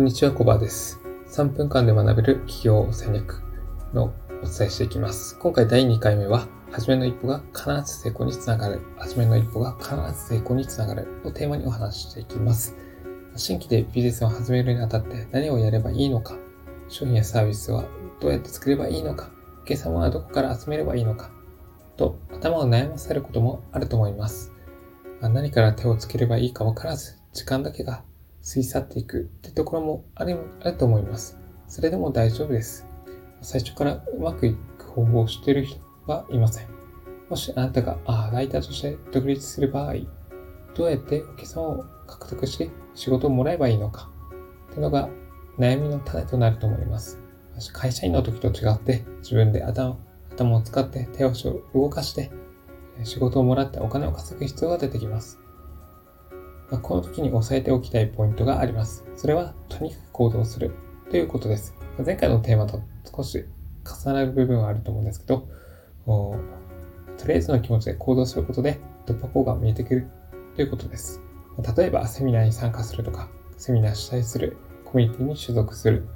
こんにちは、コバです。3分間で学べる企業戦略のお伝えしていきます。今回第2回目は、はじめの一歩が必ず成功につながる。はじめの一歩が必ず成功につながるをテーマにお話ししていきます。新規でビジネスを始めるにあたって何をやればいいのか、商品やサービスはどうやって作ればいいのか、お客様はどこから集めればいいのか、と頭を悩ませることもあると思います。何から手をつければいいかわからず、時間だけが過ぎ去っていくってところもあるあると思います。それでも大丈夫です。最初からうまくいく方法を知っている人はいません。もしあなたがあライターとして独立する場合、どうやってお客様を獲得して仕事をもらえばいいのか、というのが悩みの種となると思います。会社員の時と違って自分で頭頭を使って手足を動かして仕事をもらってお金を稼ぐ必要が出てきます。この時に押さえておきたいポイントがあります。それは、とにかく行動するということです。ま前回のテーマと少し重なる部分はあると思うんですけど、とりあえずの気持ちで行動することで突破口が見えてくるということです。例えば、セミナーに参加するとか、セミナー主催する、コミュニティに所属する、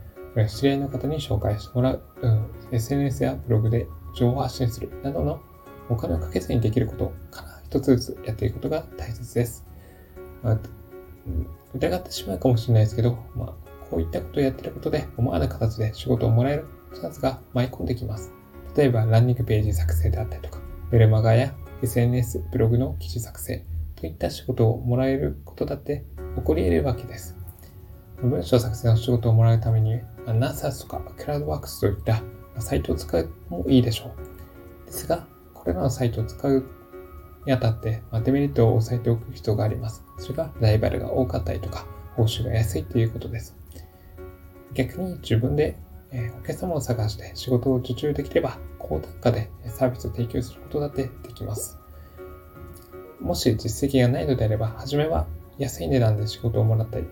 知り合いの方に紹介してもらう、うん、SNS やブログで情報発信するなどのお金をかけずにできることから一つずつやっていくことが大切です。まあ、疑ってしまうかもしれないですけど、まあ、こういったことをやってることで思わぬ形で仕事をもらえるチャンスが舞い込んできます。例えば、ランニングページ作成であったりとか、メルマガや SNS、ブログの記事作成といった仕事をもらえることだって起こり得るわけです。文章作成の仕事をもらうために、ナーサスとかクラウドワークスといったサイトを使うのもいいでしょう。ですが、これらのサイトを使うにあたって、まあ、デメリットを押さえておく必要があります。それがライバルが多かったりとか、報酬が安いということです。逆に自分で、えお客様を探して仕事を受注できれば、高単価でサービスを提供することだってできます。もし実績がないのであれば、初めは安い値段で仕事をもらったり、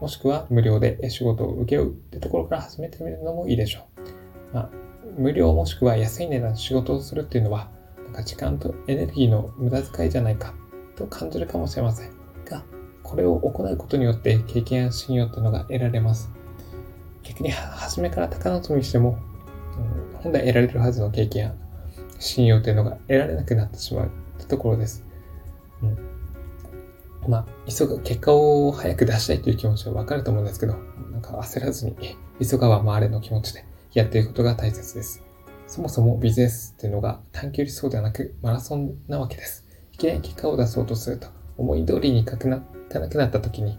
もしくは無料で仕事を請け負うってところから始めてみるのもいいでしょう。まあ、無料もしくは安い値段で仕事をするっていうのは、なんか時間とエネルギーの無駄遣いじゃないかと感じるかもしれませんが、これを行うことによって経験や信用というのが得られます。逆に初めから高望みしても、うん、本来得られるはずの経験や信用というのが得られなくなってしまうというところです。うん、まあ、急ぐ、結果を早く出したいという気持ちはわかると思うんですけど、なんか焦らずに、急がば回れの気持ちでやっていくことが大切です。そもそもビジネスっていうのが短距離走ではなくマラソンなわけです。いきなり結果を出そうとすると、思い通りにいかななくなった時に、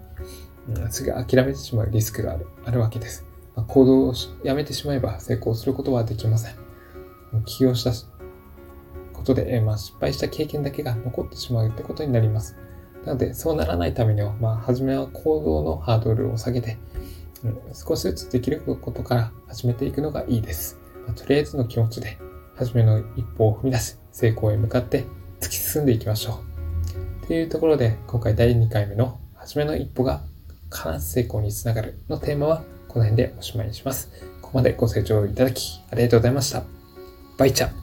うん、すぐ諦めてしまうリスクがあるあるわけです。まあ、行動をやめてしまえば成功することはできません。起業したことで、えまあ、失敗した経験だけが残ってしまうってことになります。なので、そうならないためには、まあ、初めは行動のハードルを下げて、うん、少しずつできることから始めていくのがいいです。まあ、とりあえずの気持ちで、初めの一歩を踏み出し、成功へ向かって突き進んでいきましょう。というところで、今回第2回目の初めの一歩が必ず成功につながるのテーマはこの辺でおしまいにします。ここまでご清聴いただきありがとうございました。バイチャ